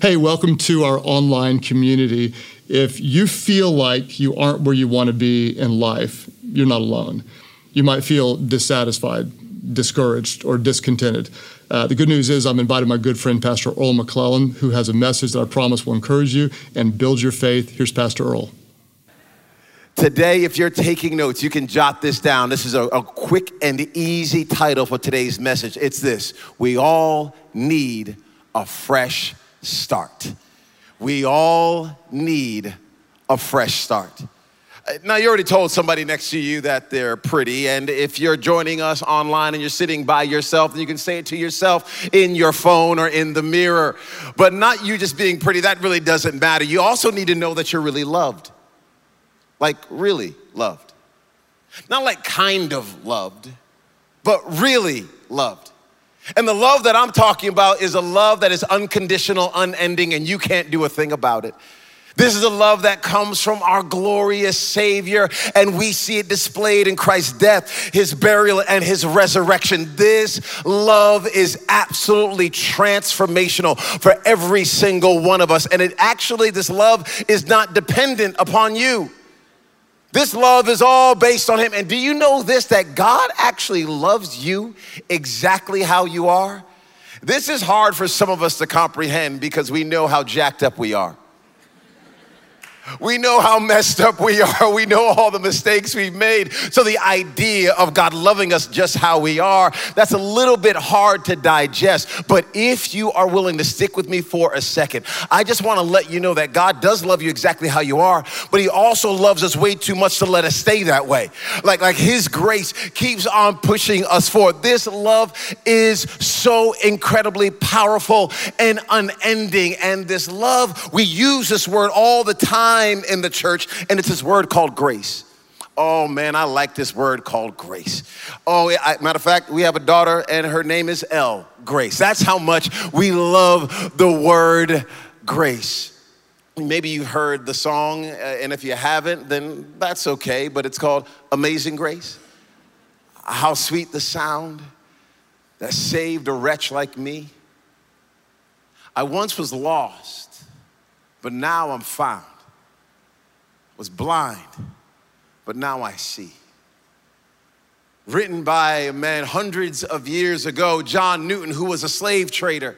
Hey, welcome to our online community. If you feel like you aren't where you want to be in life, you're not alone. You might feel dissatisfied, discouraged, or discontented. Uh, the good news is, I've invited my good friend, Pastor Earl McClellan, who has a message that I promise will encourage you and build your faith. Here's Pastor Earl. Today, if you're taking notes, you can jot this down. This is a, a, quick and easy title for today's message. It's this We all need a fresh start. We all need a fresh start. Uh, now, you already told somebody next to you that they're pretty, and if you're joining us online and you're sitting by yourself, then you can say it to yourself in your phone or in the mirror. But not you just being pretty, that really doesn't matter. You also need to know that you're really loved. Like, really loved. Not like kind of loved, but really loved. And the love that I'm talking about is a love that is unconditional, unending, and you can't do a thing about it. This is a love that comes from our glorious Savior, and we see it displayed in Christ's death, His burial, and His resurrection. This love is absolutely transformational for every single one of us. And it actually, this love is not dependent upon you. This love is all based on Him. And do you know this that God actually loves you exactly how you are? This is hard for some of us to comprehend because we know how jacked up we are. We know how messed up we are. We know all the mistakes we've made. So, the idea of God loving us just how we are, that's a little bit hard to digest. But if you are willing to stick with me for a second, I just want to let you know that God does love you exactly how you are, but He also loves us way too much to let us stay that way. Like, like His grace keeps on pushing us forward. This love is so incredibly powerful and unending. And this love, we use this word all the time time in the church, and it's this word called grace. Oh man, I like this word called grace. Oh, I, matter of fact, we have a daughter, and her name is L. Grace. That's how much we love the word grace. Maybe you've heard the song, uh, and if you haven't, then that's okay, but it's called Amazing Grace. How sweet the sound that saved a wretch like me. I once was lost, but now I'm found was blind, but now I see. Written by a man hundreds of years ago, John Newton, who was a slave trader.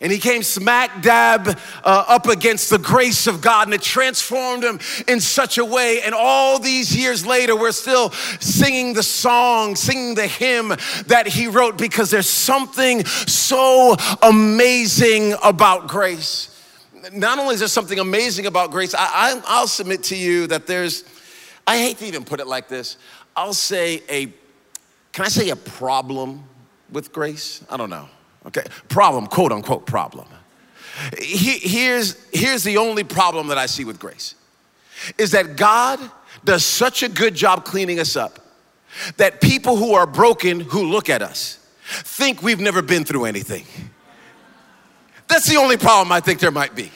And he came smack dab uh, up against the grace of God, and it transformed him in such a way. And all these years later, we're still singing the song, singing the hymn that he wrote because there's something so amazing about grace not only is there something amazing about grace, I, I, will submit to you that there's, I hate to even put it like this, I'll say a, can I say a problem with grace? I don't know. Okay, problem, quote unquote problem. He, here's, here's the only problem that I see with grace is that God does such a good job cleaning us up that people who are broken who look at us think we've never been through anything. That's the only problem I think there might be.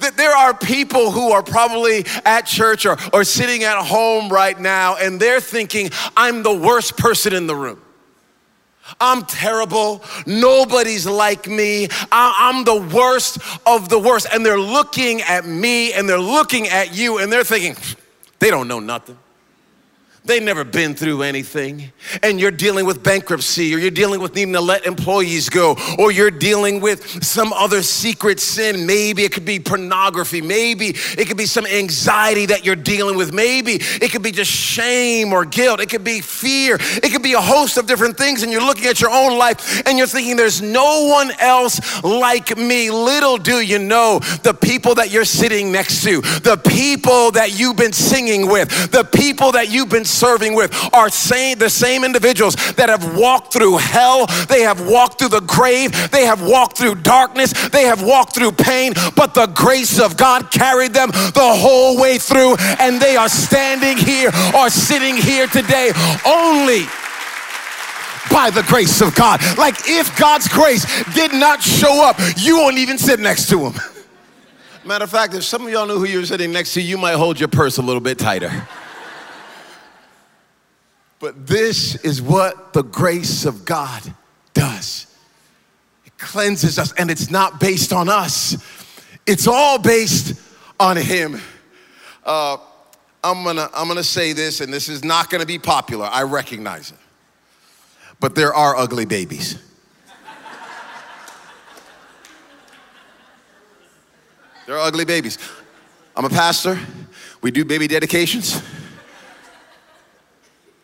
That there are people who are probably at church or, or sitting at home right now and they're thinking, I'm the worst person in the room. I'm terrible. Nobody's like me. I'm the worst of the worst. And they're looking at me and they're looking at you and they're thinking, they don't know nothing. They've never been through anything. And you're dealing with bankruptcy, or you're dealing with needing to let employees go, or you're dealing with some other secret sin. Maybe it could be pornography. Maybe it could be some anxiety that you're dealing with. Maybe it could be just shame or guilt. It could be fear. It could be a host of different things. And you're looking at your own life and you're thinking, there's no one else like me. Little do you know the people that you're sitting next to, the people that you've been singing with, the people that you've been serving with are same, the same individuals that have walked through hell, they have walked through the grave, they have walked through darkness, they have walked through pain, but the grace of God carried them the whole way through, and they are standing here or sitting here today only by the grace of God. Like if God's grace did not show up, you won't even sit next to him. Matter of fact, if some of y'all knew who you're sitting next to, you might hold your purse a little bit tighter. But this is what the grace of God does it cleanses us, and it's not based on us, it's all based on Him. Uh, I'm gonna, I'm gonna say this, and this is not gonna be popular, I recognize it. But there are ugly babies. there are ugly babies. I'm a pastor, we do baby dedications.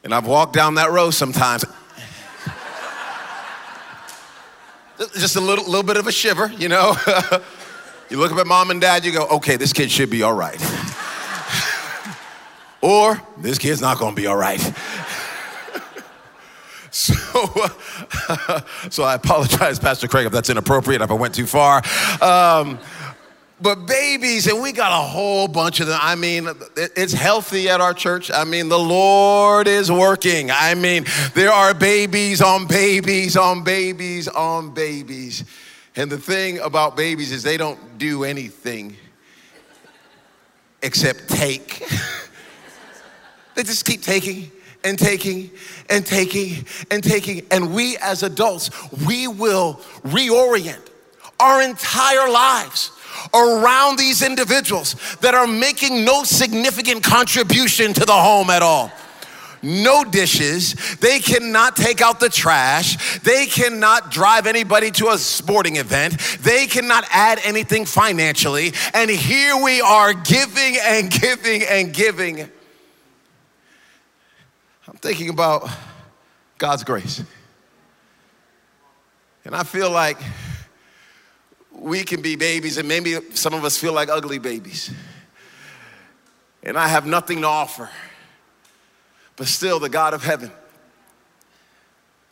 And I've walked down that road sometimes. Just a little, little bit of a shiver, you know. you look up at mom and dad, you go, okay, this kid should be all right. or this kid's not gonna be all right. so, uh, so I apologize, Pastor Craig, if that's inappropriate, if I went too far. Um, but babies, and we got a whole bunch of them. I mean, it's healthy at our church. I mean, the Lord is working. I mean, there are babies on babies on babies on babies. And the thing about babies is they don't do anything except take. they just keep taking and taking and taking and taking. And we as adults, we will reorient our entire lives around these individuals that are making no significant contribution to the home at all no dishes. They cannot take out the trash. They cannot drive anybody to a sporting event. They cannot add anything financially. And here we are giving and giving and giving. I'm thinking about God's grace. And I feel like we can be babies, and maybe some of us feel like ugly babies. And I have nothing to offer. But still, the God of heaven,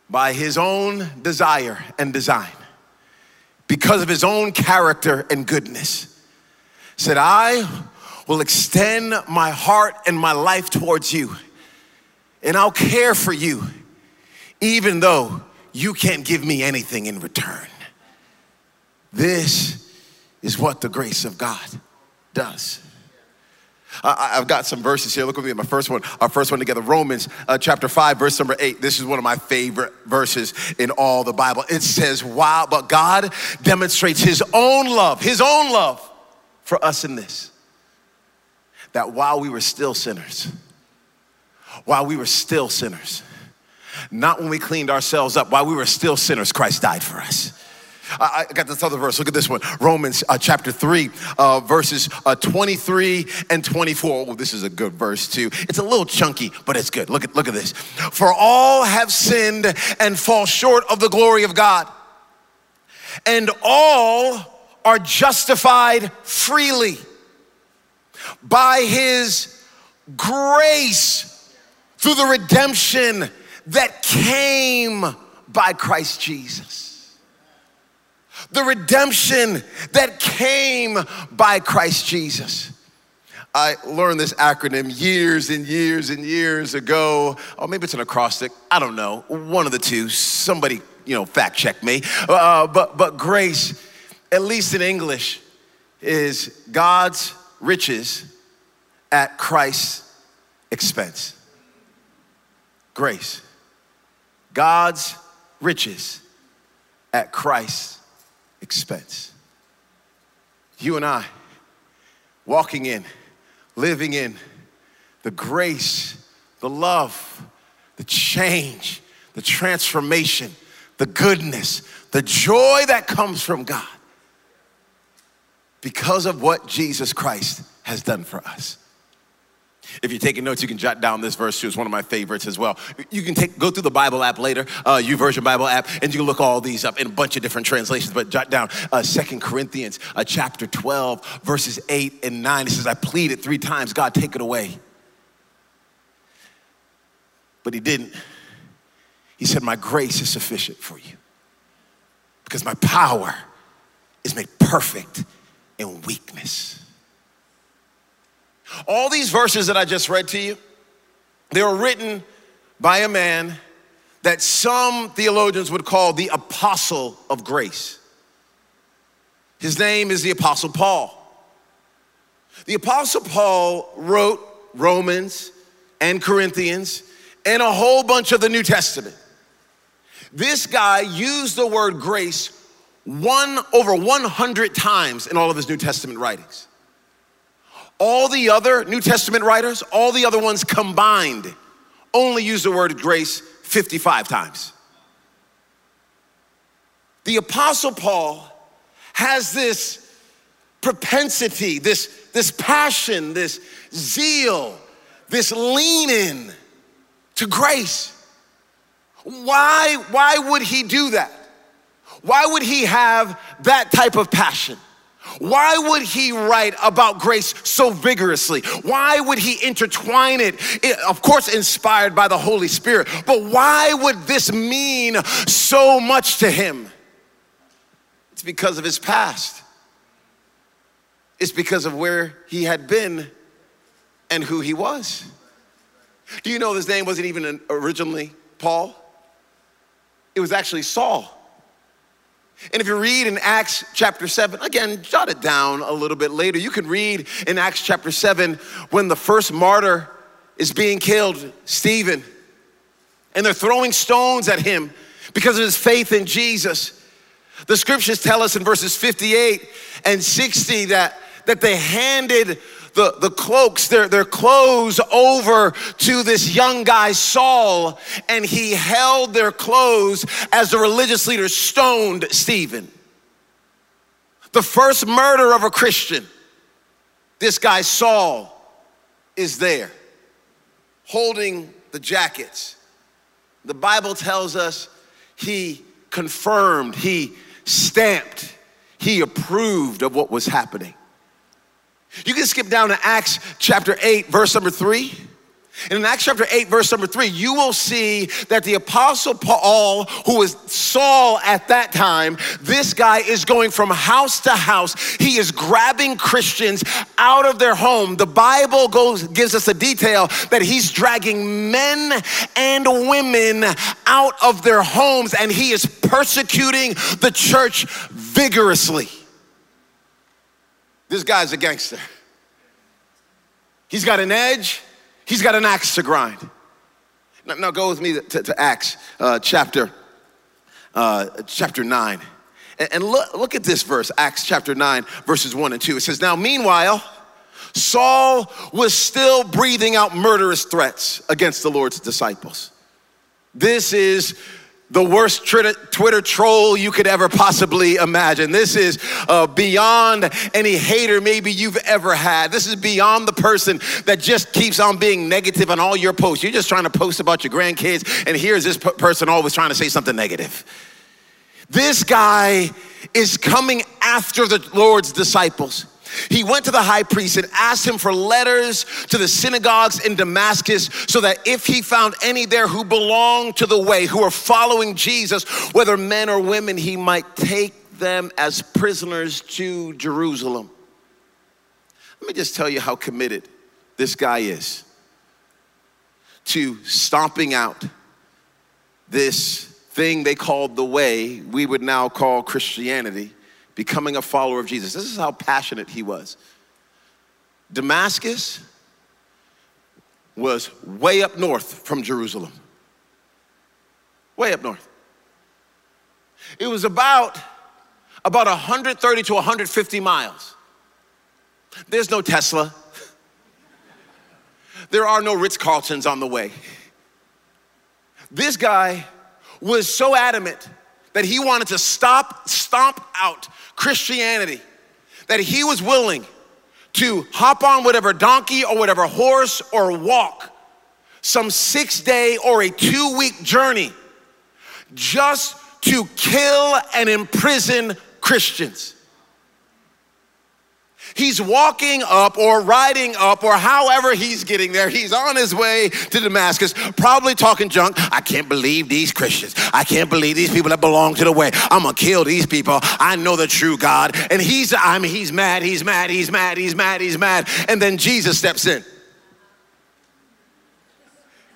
by his own desire and design, because of his own character and goodness, said, I will extend my heart and my life towards you, and I'll care for you, even though you can't give me anything in return. This is what the grace of God does. I, have got some verses here. Look with me, my first one, our first one together. Romans uh, chapter 5, verse number 8. This is one of my favorite verses in all the Bible. It says, Wow, but God demonstrates his own love, his own love for us in this. That while we were still sinners, while we were still sinners, not when we cleaned ourselves up, while we were still sinners, Christ died for us. I, got this other verse. Look at this one Romans uh, chapter 3, uh, verses uh, 23 and 24. Oh, this is a good verse too. It's a little chunky, but it's good. Look at, look at this. For all have sinned and fall short of the glory of God, and all are justified freely by his grace through the redemption that came by Christ Jesus the redemption that came by Christ Jesus. I learned this acronym years and years and years ago. Oh, maybe it's an acrostic. I don't know. One of the two. Somebody, you know, fact check me. Uh, but, but grace, at least in English, is God's riches at Christ's expense. Grace. God's riches at Christ's expense. You and I, walking in, living in the grace, the love, the change, the transformation, the goodness, the joy that comes from God because of what Jesus Christ has done for us. If you're taking notes, you can jot down this verse too. It's one of my favorites as well. You can take go through the Bible app later, uh, YouVersion Bible app, and you can look all these up in a bunch of different translations. But jot down uh, 2 Corinthians uh, chapter 12, verses 8 and 9. It says, I pleaded three times, God, take it away. But he didn't. He said, My grace is sufficient for you because my power is made perfect in weakness. All these verses that I just read to you, they were written by a man that some theologians would call the apostle of grace. His name is the apostle Paul. The apostle Paul wrote Romans and Corinthians and a whole bunch of the New Testament. This guy used the word grace one over 100 times in all of his New Testament writings. All the other New Testament writers, all the other ones combined, only use the word grace 55 times. The Apostle Paul has this propensity, this, this passion, this zeal, this lean in to grace. Why, why would he do that? Why would he have that type of passion? Why would he write about grace so vigorously? Why would he intertwine it? it? Of course, inspired by the Holy Spirit, but why would this mean so much to him? It's because of his past, it's because of where he had been and who he was. Do you know his name wasn't even originally Paul? It was actually Saul. And if you read in Acts chapter 7, again, jot it down a little bit later. You can read in Acts chapter 7 when the first martyr is being killed, Stephen, and they're throwing stones at him because of his faith in Jesus. The scriptures tell us in verses 58 and 60 that, that they handed the, the cloaks, their, their clothes over to this young guy, Saul, and he held their clothes as the religious leaders stoned Stephen. The first murder of a Christian, this guy, Saul, is there holding the jackets. The Bible tells us he confirmed, he stamped, he approved of what was happening. You can skip down to Acts chapter 8, verse number 3. And in Acts chapter 8, verse number 3, you will see that the apostle Paul, who was Saul at that time, this guy is going from house to house. He is grabbing Christians out of their home. The Bible goes gives us a detail that he's dragging men and women out of their homes and he is persecuting the church vigorously. This guy's a gangster. He's got an edge, he's got an axe to grind. Now, now go with me to, to Acts uh, chapter, uh, chapter 9. And, and look, look at this verse, Acts chapter 9, verses 1 and 2. It says, Now, meanwhile, Saul was still breathing out murderous threats against the Lord's disciples. This is the worst Twitter troll you could ever possibly imagine. This is uh, beyond any hater maybe you've ever had. This is beyond the person that just keeps on being negative on all your posts. You're just trying to post about your grandkids, and here's this p- person always trying to say something negative. This guy is coming after the Lord's disciples. He went to the high priest and asked him for letters to the synagogues in Damascus so that if he found any there who belonged to the way, who were following Jesus, whether men or women, he might take them as prisoners to Jerusalem. Let me just tell you how committed this guy is to stomping out this thing they called the way, we would now call Christianity becoming a follower of Jesus. This is how passionate he was. Damascus was way up north from Jerusalem. Way up north. It was about about 130 to 150 miles. There's no Tesla. There are no Ritz Carltons on the way. This guy was so adamant that he wanted to stop, stomp out Christianity, that he was willing to hop on whatever donkey or whatever horse or walk some six day or a two week journey just to kill and imprison Christians. He's walking up or riding up or however he's getting there. He's on his way to Damascus, probably talking junk. I can't believe these Christians. I can't believe these people that belong to the way. I'm gonna kill these people. I know the true God. And he's, I mean, he's mad, he's mad, he's mad, he's mad, he's mad. And then Jesus steps in.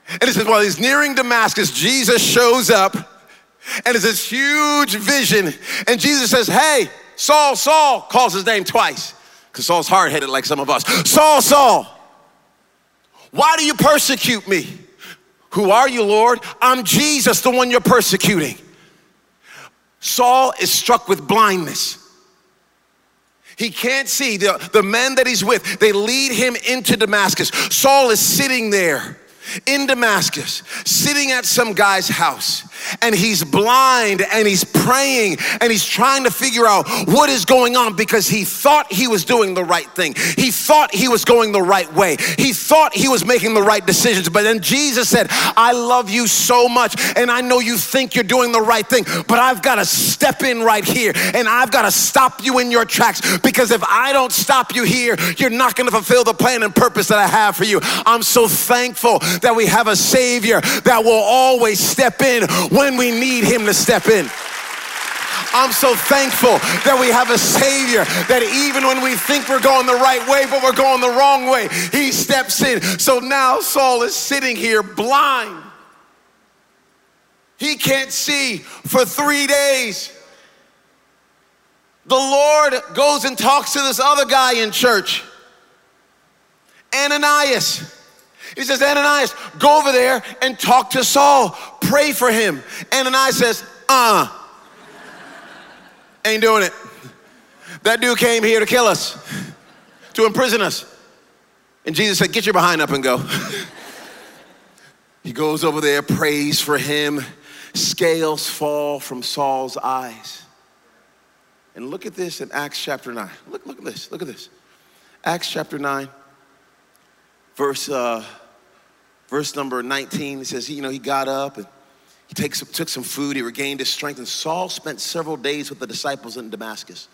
And it says, while he's nearing Damascus, Jesus shows up and it's this huge vision. And Jesus says, Hey, Saul, Saul, calls his name twice because Saul's hard headed like some of us. Saul, Saul, why do you persecute me? Who are you, Lord? I'm Jesus, the one you're persecuting. Saul is struck with blindness. He can't see. The, the men that he's with, they lead him into Damascus. Saul is sitting there in Damascus, sitting at some guy's house and he's blind and he's praying and he's trying to figure out what is going on because he thought he was doing the right thing. He thought he was going the right way. He thought he was making the right decisions. But then Jesus said, I love you so much and I know you think you're doing the right thing, but I've got to step in right here and I've got to stop you in your tracks because if I don't stop you here, you're not going to fulfill the plan and purpose that I have for you. I'm so thankful that we have a Savior that will always step in when we need Him to step in. I'm so thankful that we have a Savior that even when we think we're going the right way, but we're going the wrong way, He steps in. So now Saul is sitting here blind. He can't see for three days. The Lord goes and talks to this other guy in church, Ananias. He says, Ananias, go over there and talk to Saul. Pray for him. Ananias says, uh, ain't doing it. That dude came here to kill us, to imprison us. And Jesus said, Get your behind up and go. he goes over there, prays for him. Scales fall from Saul's eyes. And look at this in Acts chapter 9. Look, look at this. Look at this. Acts chapter 9, verse, uh, verse number 19. It says, you know, he got up and he takes, took some food, he regained his strength, and Saul spent several days with the disciples in Damascus.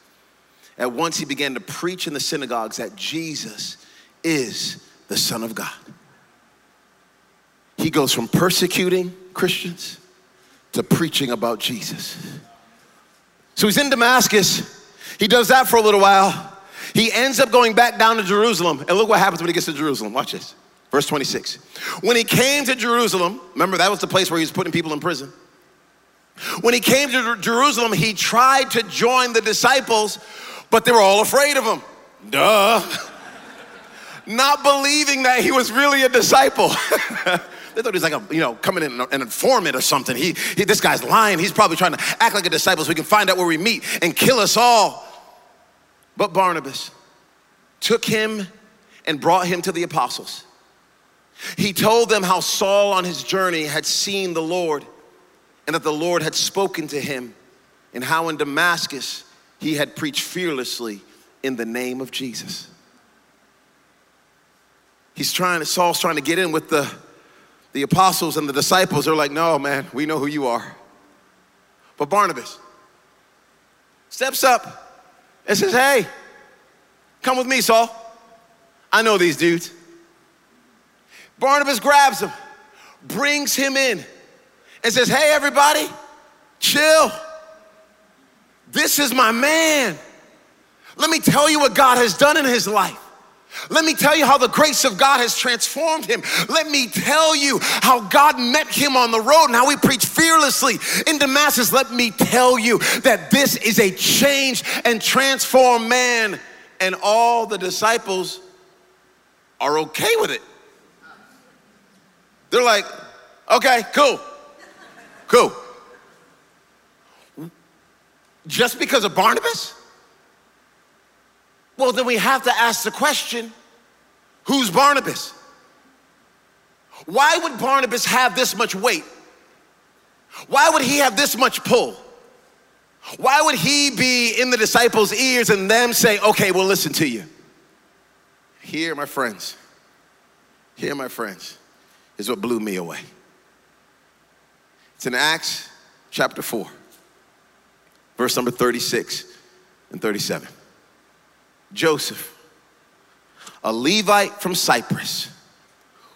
At once he began to preach in the synagogues that Jesus is the Son of God. He goes from persecuting Christians to preaching about Jesus. So he's in Damascus. He does that for a little while. He ends up going back down to Jerusalem. And look what happens when he gets to Jerusalem. Watch this. Verse 26. When he came to Jerusalem, remember that was the place where he was putting people in prison. When he came to Jerusalem, he tried to join the disciples, but they were all afraid of him. Duh. Not believing that he was really a disciple. they thought he was like a, you know, coming in an informant or something. He, he, this guy's lying. He's probably trying to act like a disciple so we can find out where we meet and kill us all. But Barnabas took him and brought him to the apostles. He told them how Saul on his journey had seen the Lord and that the Lord had spoken to him, and how in Damascus he had preached fearlessly in the name of Jesus. He's trying to, Saul's trying to get in with the, the apostles and the disciples. They're like, no, man, we know who you are. But Barnabas steps up and says, hey, come with me, Saul. I know these dudes. Barnabas grabs him, brings him in, and says, Hey, everybody, chill. This is my man. Let me tell you what God has done in his life. Let me tell you how the grace of God has transformed him. Let me tell you how God met him on the road and how he preached fearlessly in Damascus. Let me tell you that this is a changed and transformed man. And all the disciples are okay with it. They're like, okay, cool, cool. Just because of Barnabas? Well, then we have to ask the question who's Barnabas? Why would Barnabas have this much weight? Why would he have this much pull? Why would he be in the disciples' ears and them say, okay, we'll listen to you? Here, my friends, here, my friends is what blew me away. It's in Acts chapter 4, verse number 36 and 37. Joseph, a Levite from Cyprus,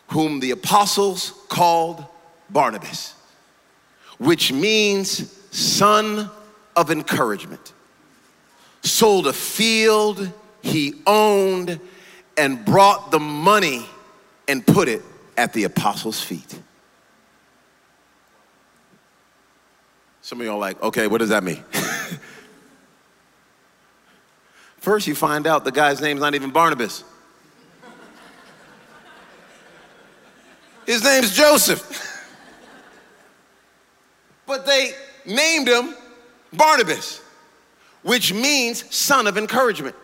whom the apostles called Barnabas, which means son of encouragement, sold a field he owned and brought the money and put it at the apostles' feet. Some of y'all like, okay, what does that mean? First, you find out the guy's name's not even Barnabas. His name's Joseph. but they named him Barnabas, which means son of encouragement.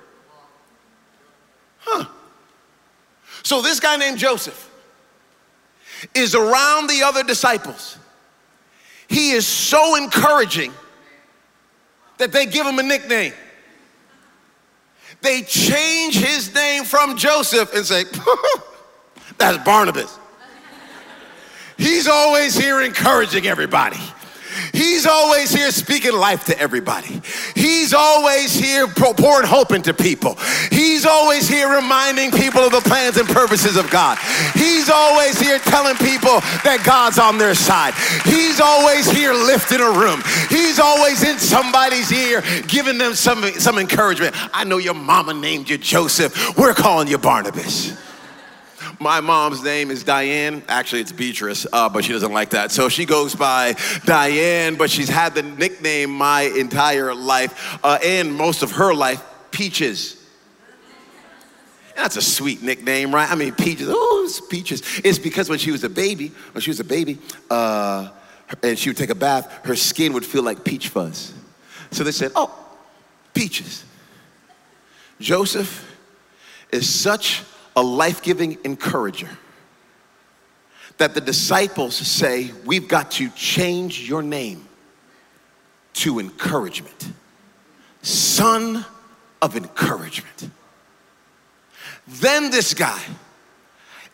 Huh. So this guy named Joseph is around the other disciples. He is so encouraging that they give him a nickname. They change his name from Joseph and say, That's Barnabas. He's always here encouraging everybody. He's always here speaking life to everybody. He's always here pouring hope into people. He's always here reminding people of the plans and purposes of God. He's always here telling people that God's on their side. He's always here lifting a room. He's always in somebody's ear giving them some, some encouragement. I know your mama named you Joseph. We're calling you Barnabas. My mom's name is Diane. Actually, it's Beatrice, uh, but she doesn't like that. So she goes by Diane, but she's had the nickname my entire life uh, and most of her life, Peaches. That's a sweet nickname, right? I mean, Peaches. Oh, it's Peaches. It's because when she was a baby, when she was a baby, uh, and she would take a bath, her skin would feel like peach fuzz. So they said, "Oh, Peaches." Joseph is such a life giving encourager that the disciples say, We've got to change your name to encouragement, son of encouragement. Then this guy,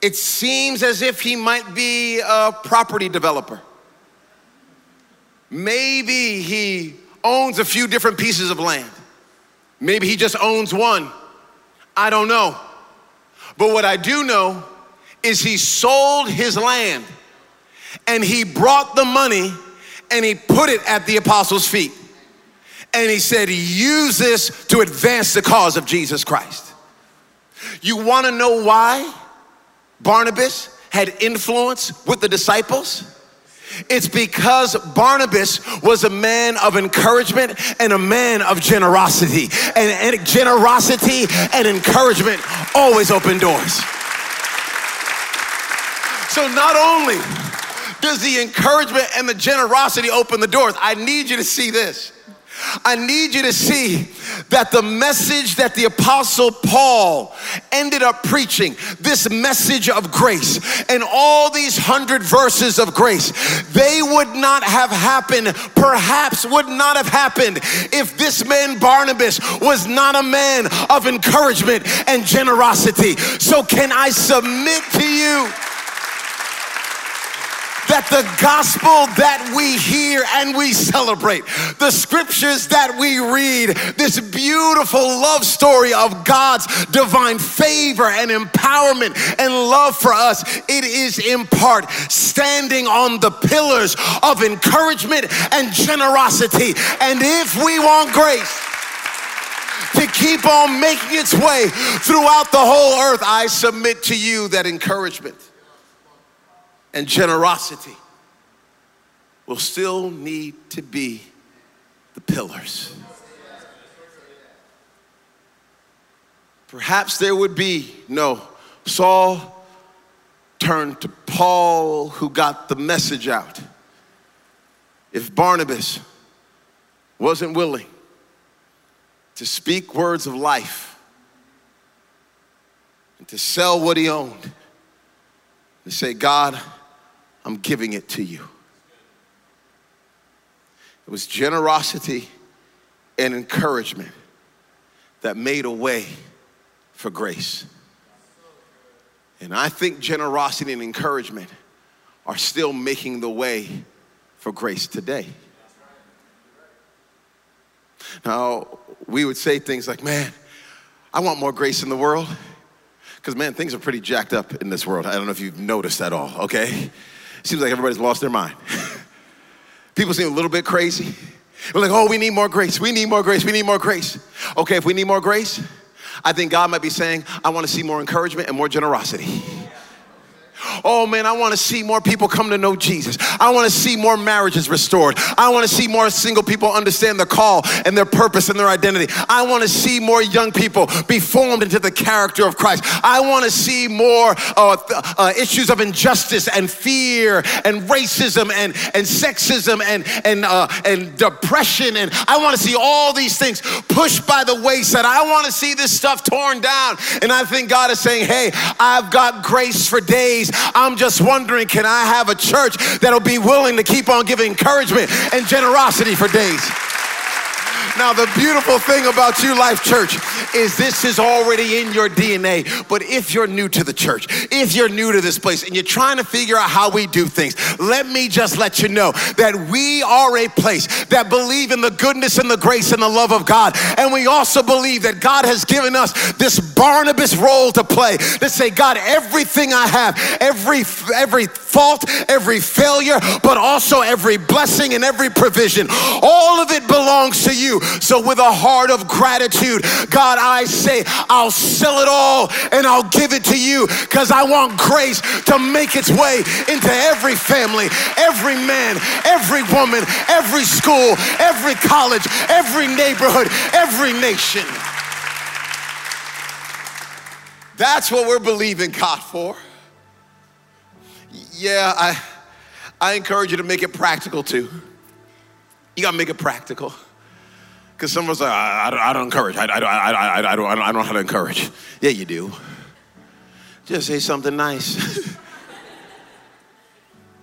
it seems as if he might be a property developer. Maybe he owns a few different pieces of land. Maybe he just owns one. I don't know. But what I do know is he sold his land and he brought the money and he put it at the apostles' feet. And he said, Use this to advance the cause of Jesus Christ. You wanna know why Barnabas had influence with the disciples? It's because Barnabas was a man of encouragement and a man of generosity. And, and generosity and encouragement always open doors. So not only does the encouragement and the generosity open the doors, I need you to see this. I need you to see that the message that the Apostle Paul ended up preaching, this message of grace, and all these hundred verses of grace, they would not have happened, perhaps would not have happened if this man Barnabas was not a man of encouragement and generosity. So, can I submit to you? That the gospel that we hear and we celebrate, the scriptures that we read, this beautiful love story of God's divine favor and empowerment and love for us, it is in part standing on the pillars of encouragement and generosity. And if we want grace, to keep on making its way throughout the whole earth, I submit to you that encouragement and generosity will still need to be the pillars. Perhaps there would be no Saul turned to Paul who got the message out. If Barnabas wasn't willing to speak words of life and to sell what he owned, to say, God, I'm giving it to you. It was generosity and encouragement that made a way for grace. And I think generosity and encouragement are still making the way for grace today. Now, we would say things like, man, I want more grace in the world. Because, man, things are pretty jacked up in this world. I don't know if you've noticed at all, okay? Seems like everybody's lost their mind. People seem a little bit crazy. We're like, oh, we need more grace. We need more grace. We need more grace. Okay, if we need more grace, I think God might be saying, I want to see more encouragement and more generosity. Oh man, I want to see more people come to know Jesus. I want to see more marriages restored. I want to see more single people understand their call and their purpose and their identity. I want to see more young people be formed into the character of Christ. I want to see more uh, uh, issues of injustice and fear and racism and, and sexism and, and, uh, and depression. And I want to see all these things pushed by the wayside. I want to see this stuff torn down. And I think God is saying, hey, I've got grace for days. I'm just wondering, can I have a church that'll be willing to keep on giving encouragement and generosity for days? Now, the beautiful thing about you, Life Church, is this is already in your DNA. But if you're new to the church, if you're new to this place and you're trying to figure out how we do things, let me just let you know that we are a place that believe in the goodness and the grace and the love of God. And we also believe that God has given us this Barnabas role to play to say, God, everything I have, every every fault, every failure, but also every blessing and every provision, all of it belongs to you. So, with a heart of gratitude, God, I say, I'll sell it all and I'll give it to you because I want grace to make its way into every family, every man, every woman, every school, every college, every neighborhood, every nation. That's what we're believing God for. Yeah, I, I encourage you to make it practical too. You gotta make it practical. Because some of us are, I, I, don't, I don't encourage. I, I, I, I, I, don't, I don't know how to encourage. Yeah, you do. Just say something nice.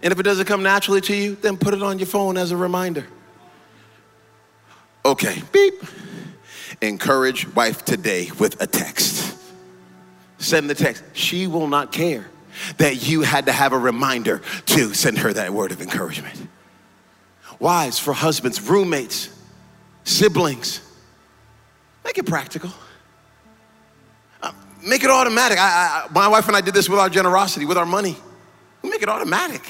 and if it doesn't come naturally to you, then put it on your phone as a reminder. Okay, beep. Encourage wife today with a text. Send the text. She will not care that you had to have a reminder to send her that word of encouragement. Wives, for husbands, roommates, siblings. Make it practical. Uh, make it automatic. I, I, my wife and I did this with our generosity, with our money. We make it automatic.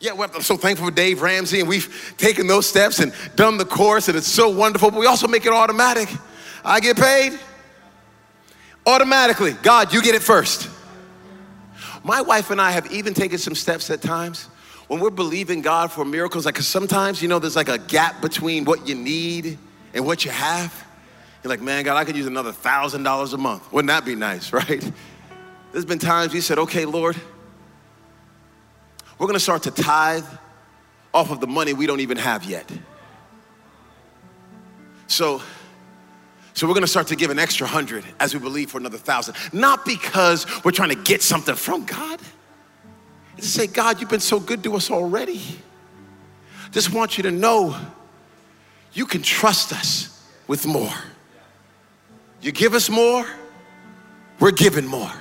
Yeah, I'm so thankful for Dave Ramsey, and we've taken those steps and done the course, and it's so wonderful. But we also make it automatic. I get paid automatically. God, you get it first. My wife and I have even taken some steps at times when we're believing God for miracles, like, cause sometimes, you know, there's like a gap between what you need and what you have. You're like, man, God, I could use another thousand dollars a month. Wouldn't that be nice, right? There's been times you said, okay, Lord, we're gonna start to tithe off of the money we don't even have yet. So, so we're gonna start to give an extra hundred as we believe for another thousand. Not because we're trying to get something from God and say, God, you've been so good to us already. Just want you to know you can trust us with more. You give us more, we're given more.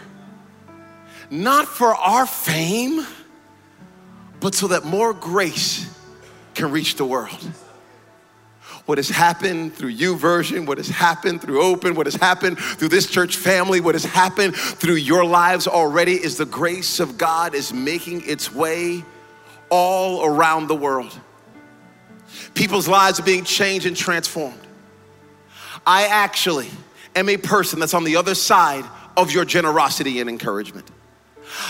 Not for our fame, but so that more grace can reach the world what has happened through YouVersion, what has happened through Open, what has happened through this church family, what has happened through your lives already is the grace of God is making its way all around the world. People's lives are being changed and transformed. I actually am a person that's on the other side of your generosity and encouragement.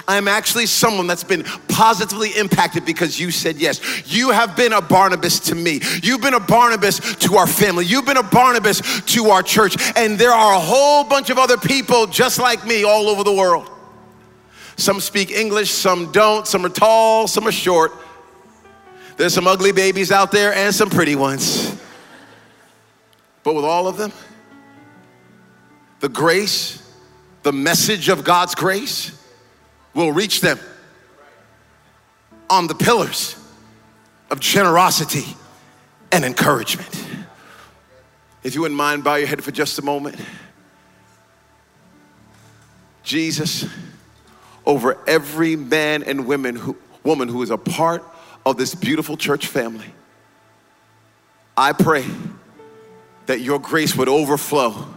I'm actually someone that's been positively impacted because you said yes. You have been a Barnabas to me. You've been a Barnabas to our family. You've been a Barnabas to our church. And there are a whole bunch of other people just like me all over the world. Some speak English, some don't. Some are tall, some are short. There's some ugly babies out there and some pretty ones. But with all of them, the grace, the message of God's grace, will reach them on the pillars of generosity and encouragement. If you wouldn't mind, bow your head for just a moment. Jesus, over every man and women who, woman who is a part of this beautiful church family, I pray that your grace would overflow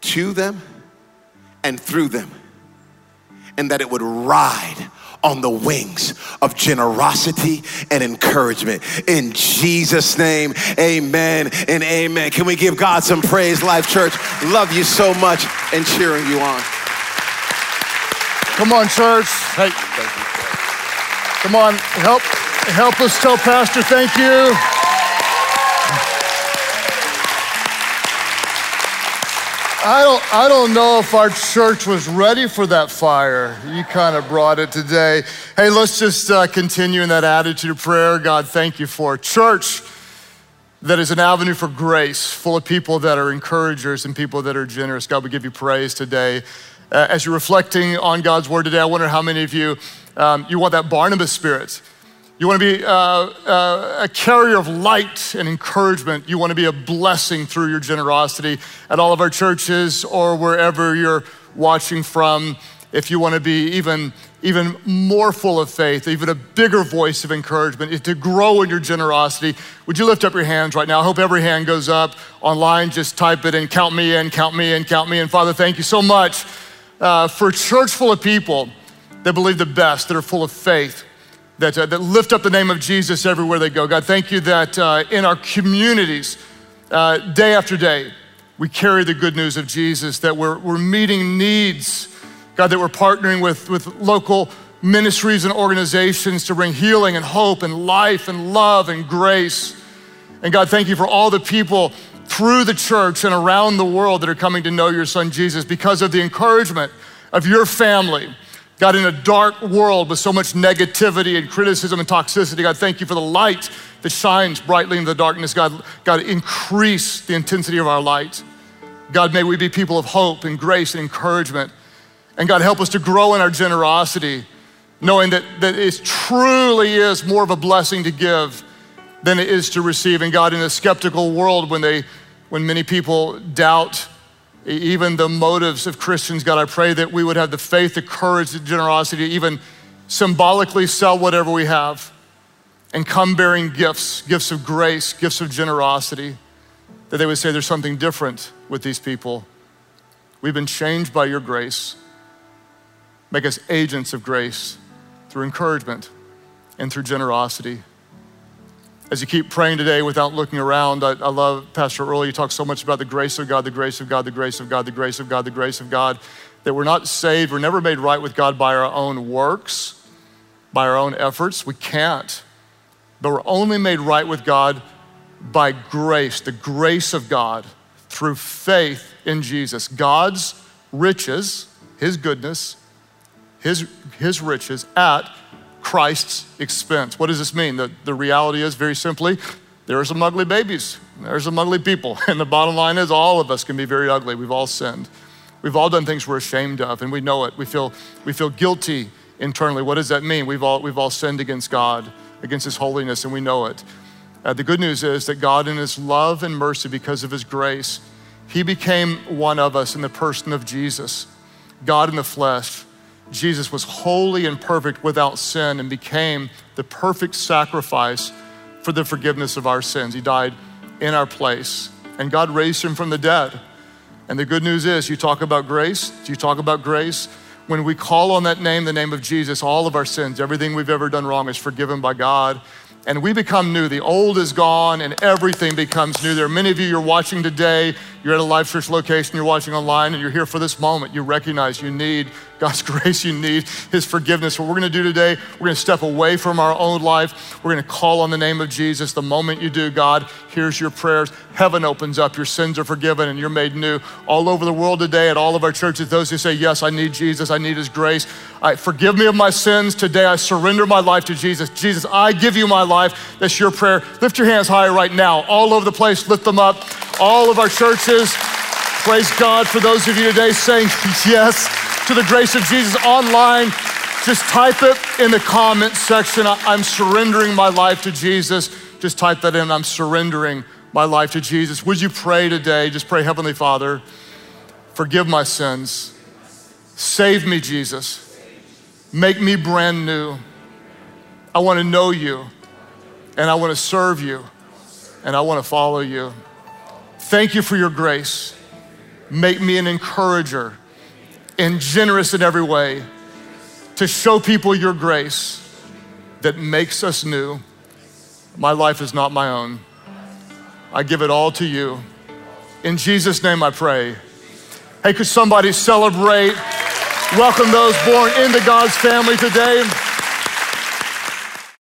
to them and through them and that it would ride on the wings of generosity and encouragement. In Jesus' name, amen and amen. Can we give God some praise, Life Church? Love you so much and cheering you on. Come on, church. Hey, come on, help, help us tell Pastor thank you. I don't, I don't know if our church was ready for that fire. You kind of brought it today. Hey, let's just uh, continue in that attitude of prayer. God, thank you for a church that is an avenue for grace, full of people that are encouragers and people that are generous. God, we give you praise today. Uh, as you're reflecting on God's word today, I wonder how many of you, um, you want that Barnabas spirit you want to be uh, uh, a carrier of light and encouragement. You want to be a blessing through your generosity at all of our churches or wherever you're watching from. If you want to be even, even more full of faith, even a bigger voice of encouragement, to grow in your generosity, would you lift up your hands right now? I hope every hand goes up online. Just type it in, count me in, count me in, count me in. Father, thank you so much uh, for a church full of people that believe the best, that are full of faith that, uh, that lift up the name of Jesus everywhere they go. God, thank you that uh, in our communities, uh, day after day, we carry the good news of Jesus, that we're, we're meeting needs. God, that we're partnering with, with local ministries and organizations to bring healing and hope and life and love and grace. And God, thank you for all the people through the church and around the world that are coming to know your son Jesus because of the encouragement of your family God, in a dark world with so much negativity and criticism and toxicity, God, thank you for the light that shines brightly in the darkness. God, God, increase the intensity of our light. God, may we be people of hope and grace and encouragement. And God, help us to grow in our generosity, knowing that, that it truly is more of a blessing to give than it is to receive. And God, in a skeptical world, when, they, when many people doubt even the motives of Christians, God, I pray that we would have the faith, the courage, the generosity to even symbolically sell whatever we have and come bearing gifts, gifts of grace, gifts of generosity, that they would say there's something different with these people. We've been changed by your grace. Make us agents of grace through encouragement and through generosity as you keep praying today without looking around, I, I, love Pastor Earl. You talk so much about the grace of God, the grace of God, the grace of God, the grace of God, the grace of God, that we're not saved, we're never made right with God by our own works, by our own efforts. We can't. But we're only made right with God by grace, the grace of God through faith in Jesus. God's riches, His goodness, His, his riches at Christ's expense. What does this mean? The, the reality is very simply, there are some ugly babies, there's some ugly people. And the bottom line is, all of us can be very ugly. We've all sinned. We've all done things we're ashamed of, and we know it. We feel, we feel guilty internally. What does that mean? We've all, we've all sinned against God, against His holiness, and we know it. Uh, the good news is that God, in His love and mercy, because of His grace, He became one of us in the person of Jesus, God in the flesh Jesus was holy and perfect without sin and became the perfect sacrifice for the forgiveness of our sins. He died in our place, and God raised him from the dead. And the good news is, you talk about grace, do you talk about grace. When we call on that name, the name of Jesus, all of our sins, everything we've ever done wrong is forgiven by God and we become new. The old is gone and everything becomes new. There are many of you you're watching today, you're at a live church location, you're watching online, and you're here for this moment. You recognize you need God's grace, you need His forgiveness. What we're gonna do today, we're gonna step away from our own life. We're gonna call on the name of Jesus. The moment you do, God hears your prayers. Heaven opens up, your sins are forgiven, and you're made new. All over the world today, at all of our churches, those who say, Yes, I need Jesus, I need His grace. I, forgive me of my sins. Today, I surrender my life to Jesus. Jesus, I give you my life. That's your prayer. Lift your hands high right now, all over the place. Lift them up. All of our churches. Praise God for those of you today saying yes to the grace of Jesus online. Just type it in the comment section. I'm surrendering my life to Jesus. Just type that in. I'm surrendering my life to Jesus. Would you pray today? Just pray, Heavenly Father, forgive my sins. Save me, Jesus. Make me brand new. I want to know you and I want to serve you and I want to follow you. Thank you for your grace. Make me an encourager and generous in every way to show people your grace that makes us new. My life is not my own. I give it all to you. In Jesus' name I pray. Hey, could somebody celebrate? welcome those born into God's family today.